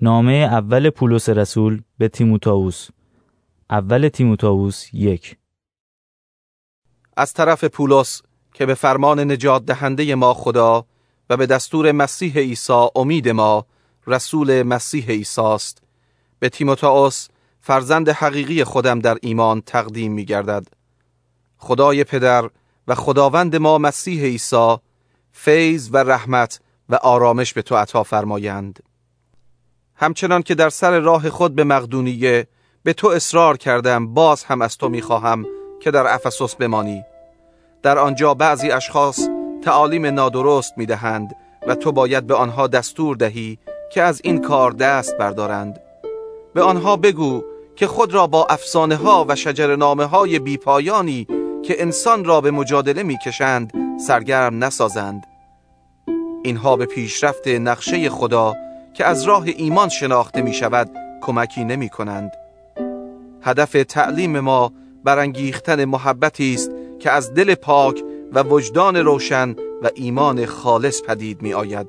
نامه اول پولس رسول به تیموتائوس. اول تیموتائوس یک. از طرف پولس که به فرمان نجات دهنده ما خدا و به دستور مسیح عیسی امید ما رسول مسیح عیسی است به تیموتائوس فرزند حقیقی خودم در ایمان تقدیم می گردد خدای پدر و خداوند ما مسیح عیسی فیض و رحمت و آرامش به تو عطا فرمایند. همچنان که در سر راه خود به مقدونیه به تو اصرار کردم باز هم از تو می‌خواهم که در افسوس بمانی. در آنجا بعضی اشخاص تعالیم نادرست می‌دهند و تو باید به آنها دستور دهی که از این کار دست بردارند. به آنها بگو که خود را با افسانه ها و شجر نامه های بیپایانی که انسان را به مجادله می‌کشند سرگرم نسازند. اینها به پیشرفت نقشه خدا که از راه ایمان شناخته می شود کمکی نمی کنند. هدف تعلیم ما برانگیختن محبتی است که از دل پاک و وجدان روشن و ایمان خالص پدید می آید.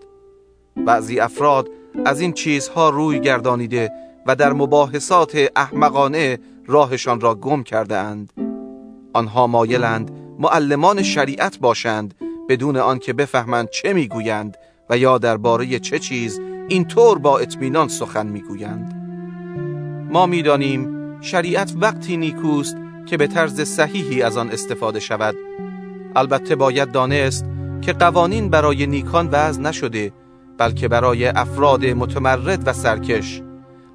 بعضی افراد از این چیزها روی گردانیده و در مباحثات احمقانه راهشان را گم کرده اند. آنها مایلند معلمان شریعت باشند بدون آنکه بفهمند چه می‌گویند و یا درباره چه چیز اینطور با اطمینان سخن می‌گویند. ما می‌دانیم شریعت وقتی نیکوست که به طرز صحیحی از آن استفاده شود. البته باید دانست که قوانین برای نیکان وضع نشده بلکه برای افراد متمرد و سرکش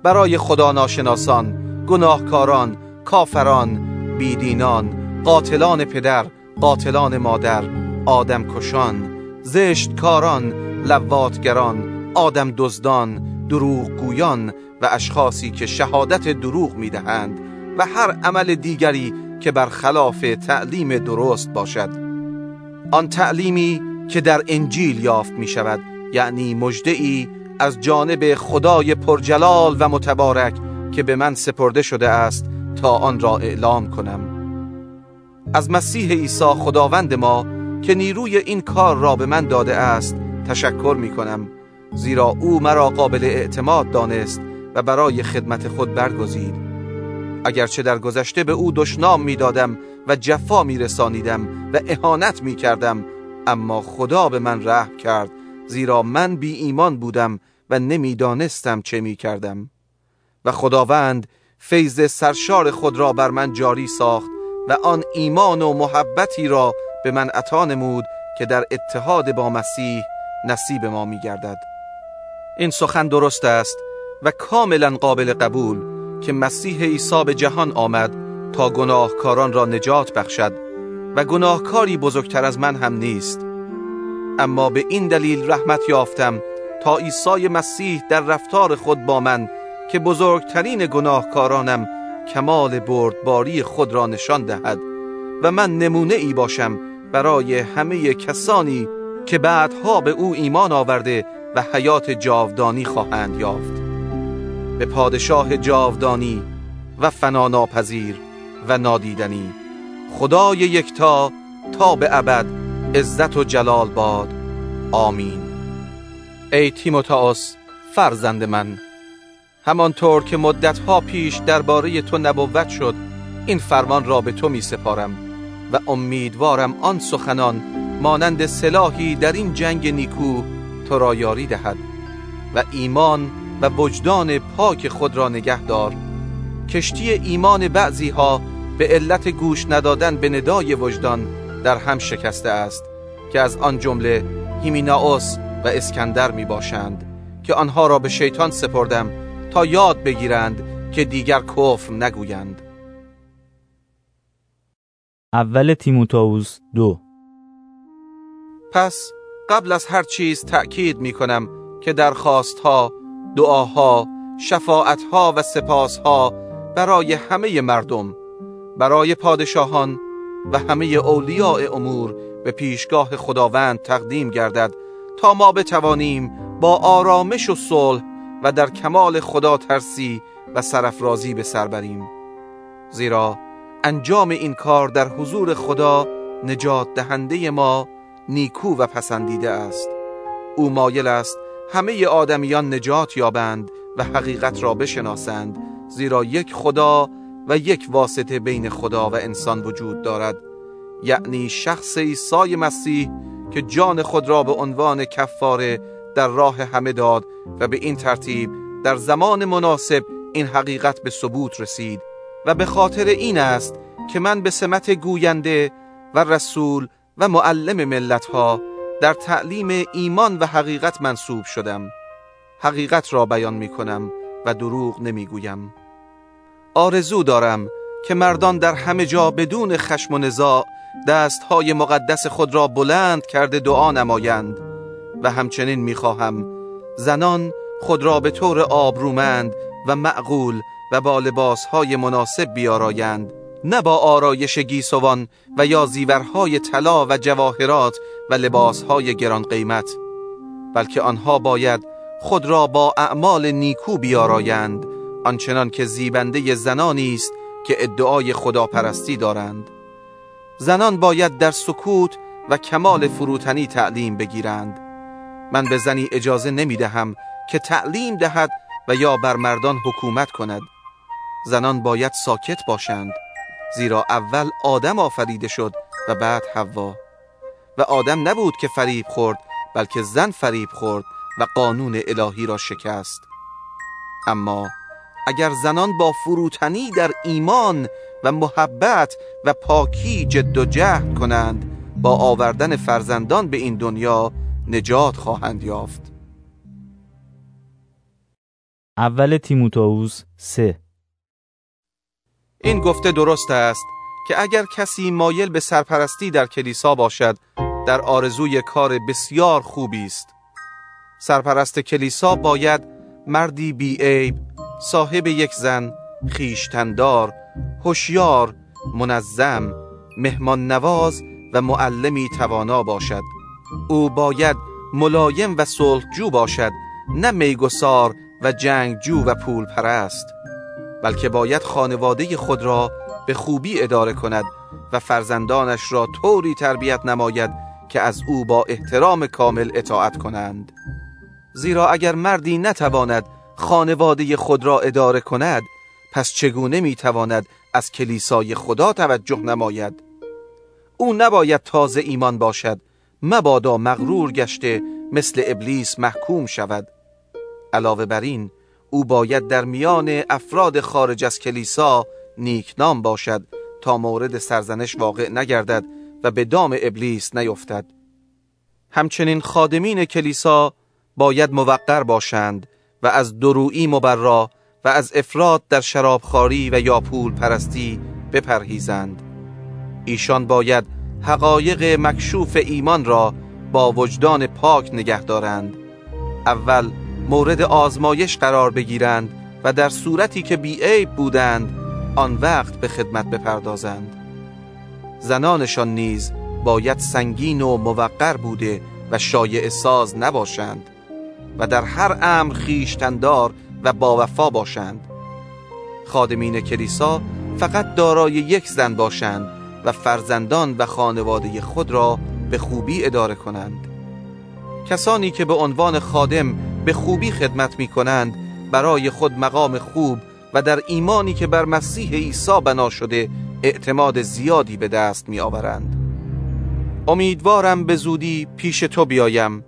برای خدا ناشناسان گناهکاران کافران بیدینان قاتلان پدر قاتلان مادر آدمکشان زشتکاران لواتگران آدم دزدان دروغگویان و اشخاصی که شهادت دروغ می‌دهند و هر عمل دیگری که برخلاف تعلیم درست باشد. آن تعلیمی که در انجیل یافت می شود یعنی مجده ای از جانب خدای پرجلال و متبارک که به من سپرده شده است تا آن را اعلام کنم. از مسیح عیسی خداوند ما که نیروی این کار را به من داده است تشکر می کنم زیرا او مرا قابل اعتماد دانست و برای خدمت خود برگزید. اگرچه در گذشته به او دشنام می دادم و جفا می رسانیدم و اهانت می کردم اما خدا به من رحم کرد زیرا من بی ایمان بودم و نمی‌دانستم چه می کردم و خداوند فیض سرشار خود را بر من جاری ساخت و آن ایمان و محبتی را به من عطا نمود که در اتحاد با مسیح نصیب ما می گردد این سخن درست است و کاملا قابل قبول که مسیح عیسی به جهان آمد تا گناهکاران را نجات بخشد و گناهکاری بزرگتر از من هم نیست. اما به این دلیل رحمت یافتم تا عیسی مسیح در رفتار خود با من که بزرگترین گناهکارانم کمال بردباری خود را نشان دهد و من نمونه ای باشم برای همه کسانی که بعدها به او ایمان آورده و حیات جاودانی خواهند یافت. به پادشاه جاودانی و فناناپذیر و نادیدنی. خدای یکتا تا به ابد عزت و جلال باد. آمین. ای تیموتائوس فرزند من همانطور که مدتها پیش درباره تو نبوت شد این فرمان را به تو می سپارم و امیدوارم آن سخنان مانند سلاحی در این جنگ نیکو تو را یاری دهد و ایمان و وجدان پاک خود را نگه دار. کشتی ایمان بعضی ها به علت گوش ندادن به ندای وجدان در هم شکسته است که از آن جمله هیمیناوس و اسکندر می باشند که آنها را به شیطان سپردم تا یاد بگیرند که دیگر کفر نگویند. اول تیموتائوس دو پس قبل از هر چیز تأکید می کنم که درخواستها، دعاها، شفاعتها و سپاسها برای همه مردم برای پادشاهان و همه اولیاء امور به پیشگاه خداوند تقدیم گردد تا ما بتوانیم با آرامش و صلح و در کمال خدا ترسی و سرفرازی به سر بریم. زیرا انجام این کار در حضور خدا نجات دهنده ما نیکو و پسندیده است. او مایل است همه آدمیان نجات یابند و حقیقت را بشناسند زیرا یک خدا و یک واسطه بین خدا و انسان وجود دارد. یعنی شخص عیسی مسیح که جان خود را به عنوان کفاره در راه همه داد و به این ترتیب در زمان مناسب این حقیقت به ثبوت رسید. و به خاطر این است که من به سمت گوینده و رسول و معلم ملت ها در تعلیم ایمان و حقیقت منصوب شدم. حقیقت را بیان می کنم و دروغ نمی گویم آرزو دارم که مردان در همه جا بدون خشم و نزاع دستهای مقدس خود را بلند کرده دعا نمایند و همچنین می‌خواهم زنان خود را به طور آبرومند و معقول و با لباسهای مناسب بیارایند. نه با آرایش گیسوان و یا زیورهای طلا و جواهرات و لباسهای گران قیمت بلکه آنها باید خود را با اعمال نیکو بیارایند آنچنان که زیبنده زنانی است که ادعای خداپرستی دارند. زنان باید در سکوت و کمال فروتنی تعلیم بگیرند. من به زنی اجازه نمی دهم که تعلیم دهد و یا بر مردان حکومت کند. زنان باید ساکت باشند. زیرا اول آدم آفریده شد و بعد حوا. و آدم نبود که فریب خورد بلکه زن فریب خورد و قانون الهی را شکست. اما اگر زنان با فروتنی در ایمان و محبت و پاکی جد و جهد کنند با آوردن فرزندان به این دنیا نجات خواهند یافت. اول تیموتائوس 3 این گفته درست است که اگر کسی مایل به سرپرستی در کلیسا باشد در آرزوی کار بسیار خوبی است. سرپرست کلیسا باید مردی بیعیب صاحب یک زن خیشتندار هوشیار منظم مهمان نواز و معلمی توانا باشد. او باید ملایم و صلحجو باشد نه میگسار و جنگجو و پول پرست بلکه باید خانواده خود را به خوبی اداره کند و فرزندانش را طوری تربیت نماید که از او با احترام کامل اطاعت کنند. زیرا اگر مردی نتواند خانواده خود را اداره کند پس چگونه می‌تواند از کلیسای خدا توجه نماید؟ او نباید تازه ایمان باشد مبادا مغرور گشته مثل ابلیس محکوم شود. علاوه بر این او باید در میان افراد خارج از کلیسا نیکنام باشد تا مورد سرزنش واقع نگردد و به دام ابلیس نیفتد. همچنین خادمین کلیسا باید موقر باشند و از درویی مبرا و از افراد در شرابخواری و یا پول پرستی بپرهیزند. ایشان باید حقایق مکشوف ایمان را با وجدان پاک نگه دارند. اول مورد آزمایش قرار بگیرند و در صورتی که بیعیب بودند آن وقت به خدمت بپردازند. زنانشان نیز باید سنگین و موقر بوده و شایع ساز نباشند و در هر امر خیشتندار و باوفا باشند. خادمین کلیسا فقط دارای یک زن باشند و فرزندان و خانواده خود را به خوبی اداره کنند. کسانی که به عنوان خادم به خوبی خدمت می کنند برای خود مقام خوب و در ایمانی که بر مسیح عیسی بنا شده اعتماد زیادی به دست می آورند امیدوارم به زودی پیش تو بیایم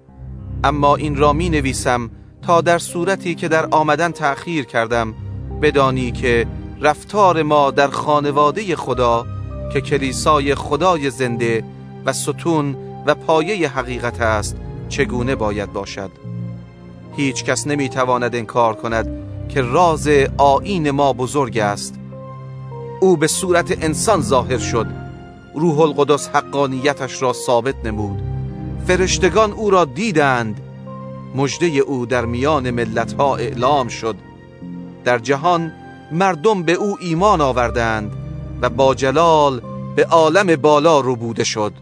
اما این را می نویسم تا در صورتی که در آمدن تأخیر کردم بدانی که رفتار ما در خانواده خدا که کلیسای خدای زنده و ستون و پایه حقیقت است چگونه باید باشد. هیچ کس نمی تواند انکار کند که راز آین ما بزرگ است. او به صورت انسان ظاهر شد. روح القدس حقانیتش را ثابت نمود. فرشتگان او را دیدند. مجده او در میان ملت ها اعلام شد. در جهان مردم به او ایمان آوردند و با جلال به عالم بالا رو بوده شد.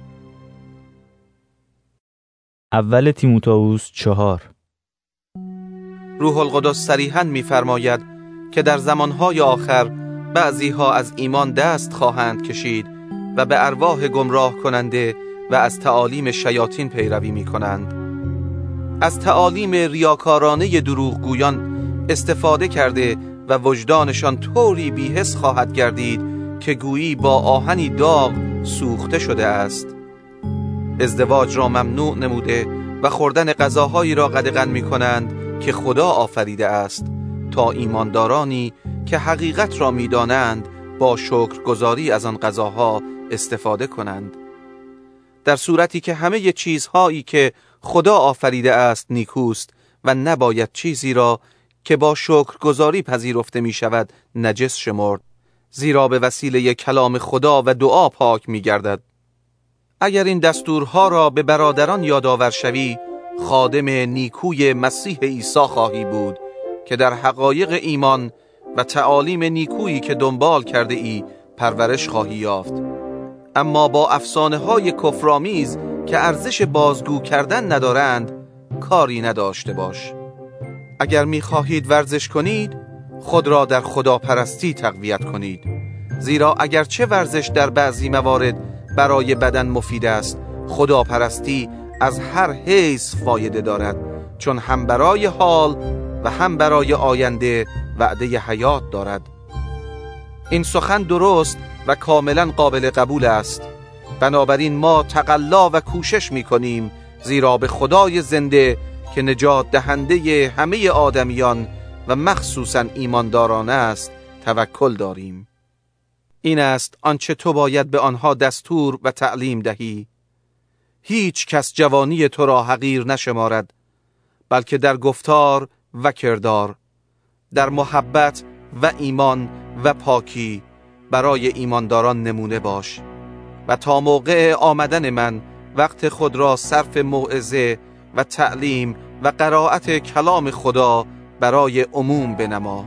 اول تیموتائوس چهار روح القدس صریحا می‌فرماید که در زمانهای آخر بعضی ها از ایمان دست خواهند کشید و به ارواح گمراه کننده و از تعالیم شیاطین پیروی می کنند از تعالیم ریاکارانه دروغگویان استفاده کرده و وجدانشان طوری بیهس خواهد گردید که گویی با آهنی داغ سوخته شده است. ازدواج را ممنوع نموده و خوردن غذاهایی را قدغن می کنند که خدا آفریده است تا ایماندارانی که حقیقت را می‌دانند با شکرگزاری از آن غذاها استفاده کنند. در صورتی که همه چیزهایی که خدا آفریده است نیکوست و نباید چیزی را که با شکرگزاری پذیرفته می شود نجس شمرد زیرا به وسیله کلام خدا و دعا پاک می گردد اگر این دستورها را به برادران یادآور شوی خادم نیکوی مسیح عیسی خواهی بود که در حقایق ایمان و تعالیم نیکویی که دنبال کرده ای پرورش خواهی یافت. اما با افسانه های کفرآمیز که ارزش بازگو کردن ندارند کاری نداشته باش. اگر می خواهید ورزش کنید خود را در خدا پرستی تقویت کنید. زیرا اگرچه ورزش در بعضی موارد برای بدن مفید است خدا پرستی از هر حیث فایده دارد چون هم برای حال و هم برای آینده وعده حیات دارد. این سخن درست و کاملا قابل قبول است. بنابراین ما تقلا و کوشش می کنیم زیرا به خدای زنده که نجات دهنده همه آدمیان و مخصوصا ایمانداران است توکل داریم. این است آنچه تو باید به آنها دستور و تعلیم دهی. هیچ کس جوانی تو را حقیر نشمارد بلکه در گفتار و کردار در محبت و ایمان و پاکی برای ایمانداران نمونه باش و تا موقع آمدن من وقت خود را صرف موعظه و تعلیم و قرائت کلام خدا برای عموم بنما.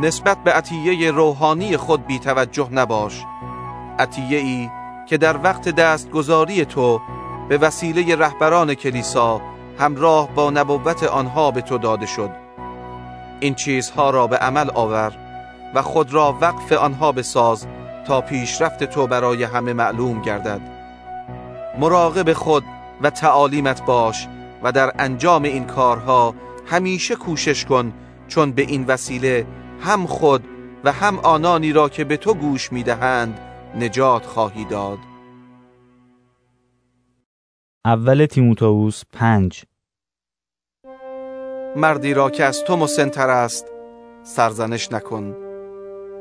نسبت به عطیه روحانی خود بی توجه نباش. عطیه ای که در وقت دستگذاری تو به وسیله رهبران کلیسا همراه با نبوت آنها به تو داده شد. این چیزها را به عمل آور و خود را وقف آنها بساز تا پیشرفت تو برای همه معلوم گردد. مراقب خود و تعالیمت باش و در انجام این کارها همیشه کوشش کن چون به این وسیله هم خود و هم آنانی را که به تو گوش می‌دهند نجات خواهی داد. اول تیموتائوس پنج. مردی را که از تو مسنتر است سرزنش نکن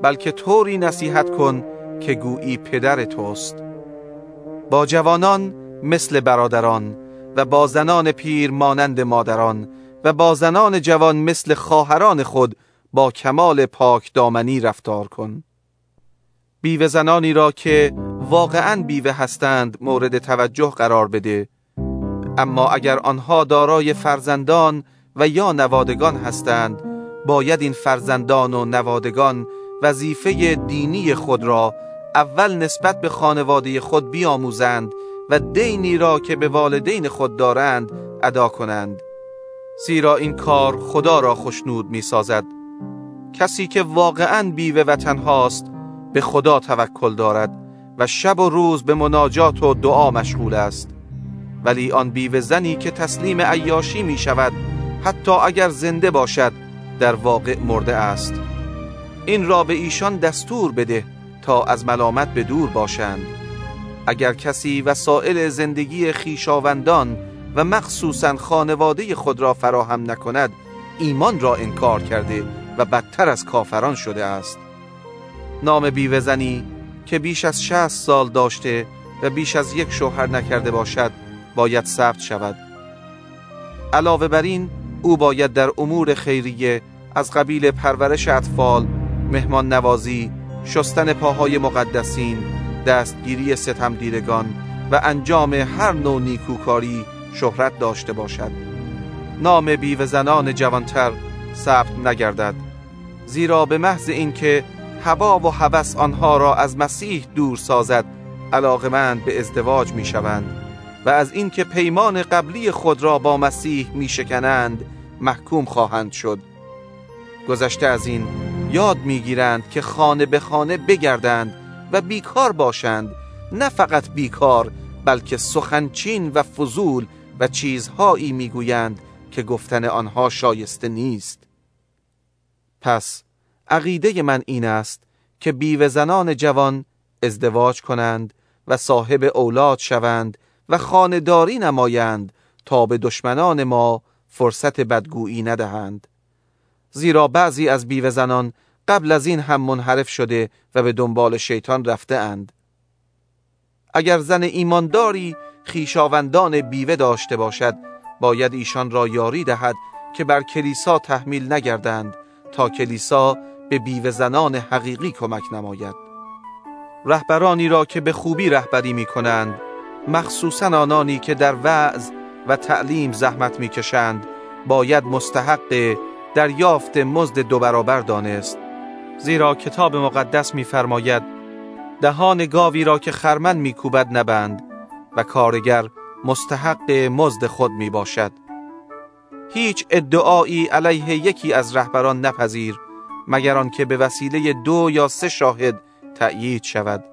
بلکه طوری نصیحت کن که گویی پدر توست. با جوانان مثل برادران و با زنان پیر مانند مادران و با زنان جوان مثل خواهران خود با کمال پاک دامنی رفتار کن. بیوه زنانی را که واقعا بیوه هستند مورد توجه قرار بده. اما اگر آنها دارای فرزندان و یا نوادگان هستند باید این فرزندان و نوادگان وظیفه دینی خود را اول نسبت به خانواده خود بیاموزند و دینی را که به والدین خود دارند ادا کنند. زیرا این کار خدا را خشنود می سازد کسی که واقعا بیوه و تنهاست به خدا توکل دارد و شب و روز به مناجات و دعا مشغول است. ولی آن بیوه زنی که تسلیم عیاشی می شود حتی اگر زنده باشد در واقع مرده است. این را به ایشان دستور بده تا از ملامت به دور باشند. اگر کسی وسایل زندگی خیشاوندان و مخصوصا خانواده خود را فراهم نکند ایمان را انکار کرده و بدتر از کافران شده است. نام بیوزنی که بیش از شهست سال داشته و بیش از یک شوهر نکرده باشد باید ثبت شود. علاوه بر این او باید در امور خیریه از قبیل پرورش اطفال مهمان نوازی شستن پاهای مقدسین دستگیری ستم دیرگان و انجام هر نوع نیکوکاری شهرت داشته باشد. نام بیوه زنان جوانتر ثبت نگردد زیرا به محض اینکه هوا و هوس آنها را از مسیح دور سازد علاقمند به ازدواج می شوند و از اینکه پیمان قبلی خود را با مسیح می شکنند محکوم خواهند شد. گذشته از این یاد می‌گیرند که خانه به خانه بگردند و بیکار باشند نه فقط بیکار بلکه سخنچین و فضول و چیزهایی می‌گویند که گفتن آنها شایسته نیست. پس عقیده من این است که بیوه زنان جوان ازدواج کنند و صاحب اولاد شوند و خانداری نمایند تا به دشمنان ما فرصت بدگویی ندهند زیرا بعضی از بیوه زنان قبل از این هم منحرف شده و به دنبال شیطان رفته اند. اگر زن ایمانداری خیشاوندان بیوه داشته باشد باید ایشان را یاری دهد که بر کلیسا تحمیل نگردند تا کلیسا به بیوه زنان حقیقی کمک نماید. رهبرانی را که به خوبی رهبری می کنند مخصوصا آنانی که در وعظ و تعلیم زحمت می کشند باید مستحق دریافت مزد دو برابر دانست. زیرا کتاب مقدس می‌فرماید دهان گاوی را که خرمن میکوبد نبند و کارگر مستحق مزد خود می باشد هیچ ادعایی علیه یکی از رهبران نپذیر. مگر آنکه به وسیله دو یا سه شاهد تأیید شود.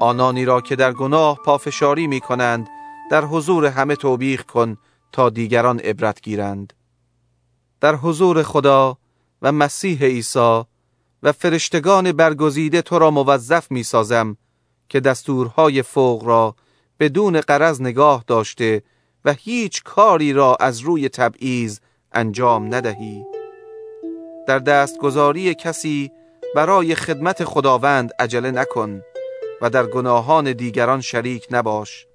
آنانی را که در گناه پافشاری می کنند در حضور همه توبیخ کن تا دیگران عبرت گیرند. در حضور خدا و مسیح عیسی و فرشتگان برگزیده تو را موظف می سازم که دستورهای فوق را بدون قرض نگاه داشته و هیچ کاری را از روی تبعیض انجام ندهی. در دستگذاری کسی برای خدمت خداوند عجله نکن و در گناهان دیگران شریک نباش.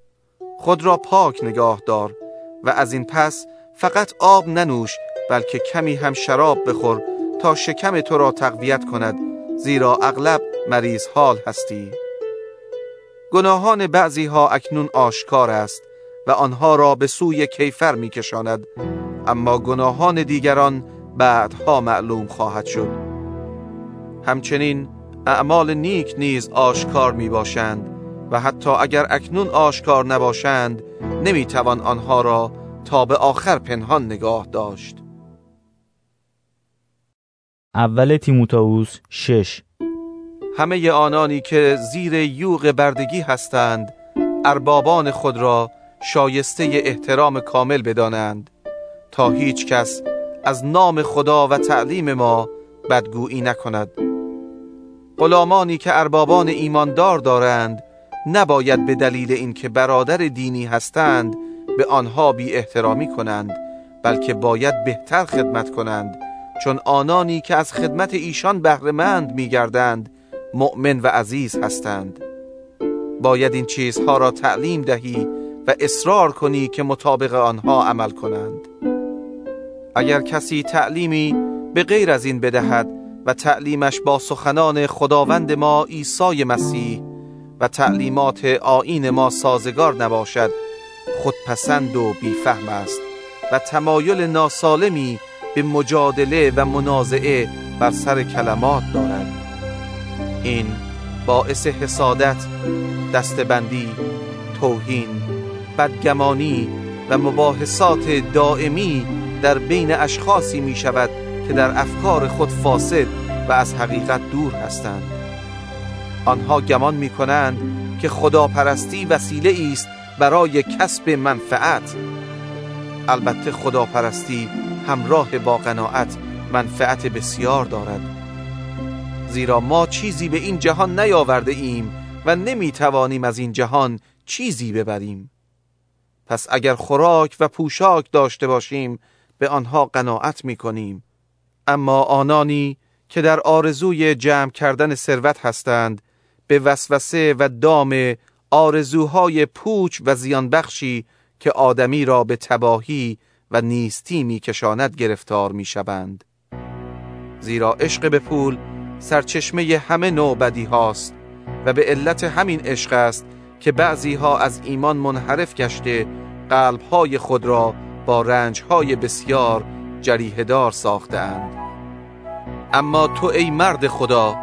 خود را پاک نگاه دار و از این پس فقط آب ننوش بلکه کمی هم شراب بخور تا شکم تو را تقویت کند زیرا اغلب مریض حال هستی. گناهان بعضی ها اکنون آشکار است و آنها را به سوی کیفر می کشاند اما گناهان دیگران بعدها معلوم خواهد شد. همچنین اعمال نیک نیز آشکار می باشند و حتی اگر اکنون آشکار نباشند نمی توان آنها را تا به آخر پنهان نگاه داشت. اول تیموتائوس 6 همه آنانی که زیر یوغ بردگی هستند اربابان خود را شایسته احترام کامل بدانند. تا هیچ کس از نام خدا و تعلیم ما بدگویی نکند. غلامانی که اربابان ایماندار دارند نباید به دلیل اینکه برادر دینی هستند به آنها بی احترامی کنند بلکه باید بهتر خدمت کنند. چون آنانی که از خدمت ایشان بهرهمند میگردند مؤمن و عزیز هستند. باید این چیزها را تعلیم دهی و اصرار کنی که مطابق آنها عمل کنند. اگر کسی تعلیمی به غیر از این بدهد و تعلیمش با سخنان خداوند ما عیسی مسیح و تعلیمات آین ما سازگار نباشد خودپسند و بیفهم است و تمایل ناسالمی به مجادله و منازعه بر سر کلمات دارد. این باعث حسادت، دستبندی، توهین، بدگمانی و مباحثات دائمی در بین اشخاصی می شود که در افکار خود فاسد و از حقیقت دور هستند. آنها گمان می کنند که خداپرستی وسیله است برای کسب منفعت. البته خداپرستی همراه با قناعت منفعت بسیار دارد. زیرا ما چیزی به این جهان نیاورده ایم و نمی توانیم از این جهان چیزی ببریم. پس اگر خوراک و پوشاک داشته باشیم به آنها قناعت می کنیم اما آنانی که در آرزوی جمع کردن ثروت هستند به وسوسه و دام آرزوهای پوچ و زیانبخشی که آدمی را به تباهی و نیستی میکشاند گرفتار می‌شوند. زیرا عشق به پول سرچشمه همه نوع بدی هاست و به علت همین عشق است که بعضی ها از ایمان منحرف گشته قلبهای خود را با رنجهای بسیار جریهدار ساختند اما تو ای مرد خدا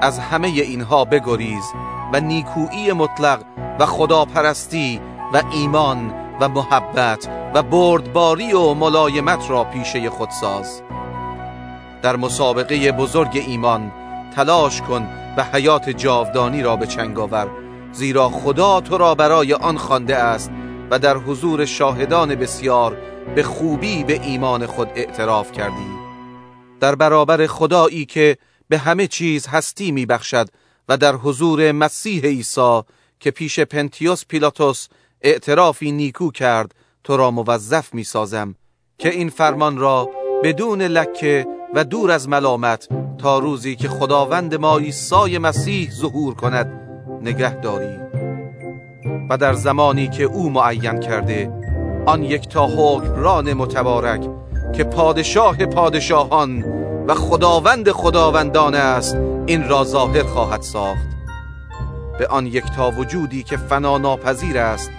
از همه اینها بگریز و نیکویی مطلق و خداپرستی و ایمان و محبت و بردباری و ملایمت را پیشه خود ساز. در مسابقه بزرگ ایمان تلاش کن و حیات جاودانی را به چنگ آور زیرا خدا تو را برای آن خوانده است و در حضور شاهدان بسیار به خوبی به ایمان خود اعتراف کردی در برابر خدایی که به همه چیز هستی می بخشد و در حضور مسیح عیسی که پیش پنتیوس پیلاتوس اعترافی نیکو کرد تو را موظف می سازم که این فرمان را بدون لکه و دور از ملامت تا روزی که خداوند ما عیسی مسیح ظهور کند نگه داری. و در زمانی که او معین کرده آن یک تا حکمران متبارک که پادشاه پادشاهان و خداوند خداوندان است این را ظاهر خواهد ساخت. به آن یکتا وجودی که فنا ناپذیر است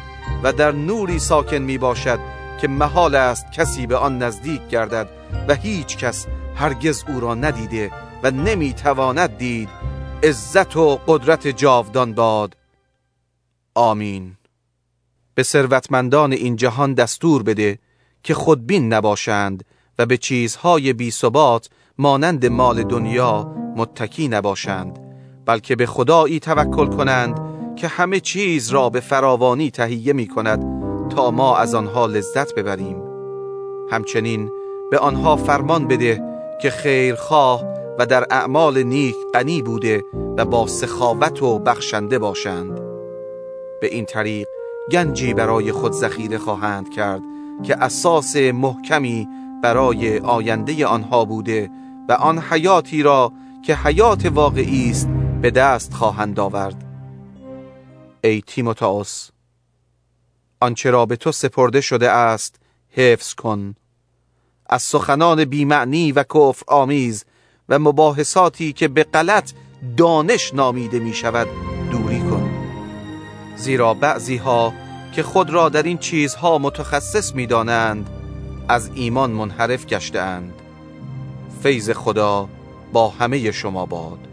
و در نوری ساکن می باشد که محال است کسی به آن نزدیک گردد و هیچ کس هرگز او را ندیده و نمی تواند دید عزت و قدرت جاودان باد. آمین. به ثروتمندان این جهان دستور بده که خودبین نباشند و به چیزهای بی ثبات مانند مال دنیا متکی نباشند بلکه به خدایی توکل کنند که همه چیز را به فراوانی تهیه می کند تا ما از آنها لذت ببریم. همچنین به آنها فرمان بده که خیرخواه و در اعمال نیک غنی بوده و با سخاوت و بخشنده باشند. به این طریق گنجی برای خود ذخیره خواهند کرد که اساس محکمی برای آینده آنها بوده و آن حیاتی را که حیات واقعی است به دست خواهند آورد. ای تیموتائوس آنچه را به تو سپرده شده است حفظ کن. از سخنان بیمعنی و کفر آمیز و مباحثاتی که به غلط دانش نامیده می شود زیرا بعضی ها که خود را در این چیزها متخصص می دانند از ایمان منحرف گشتهاند. فیض خدا با همه شما باد.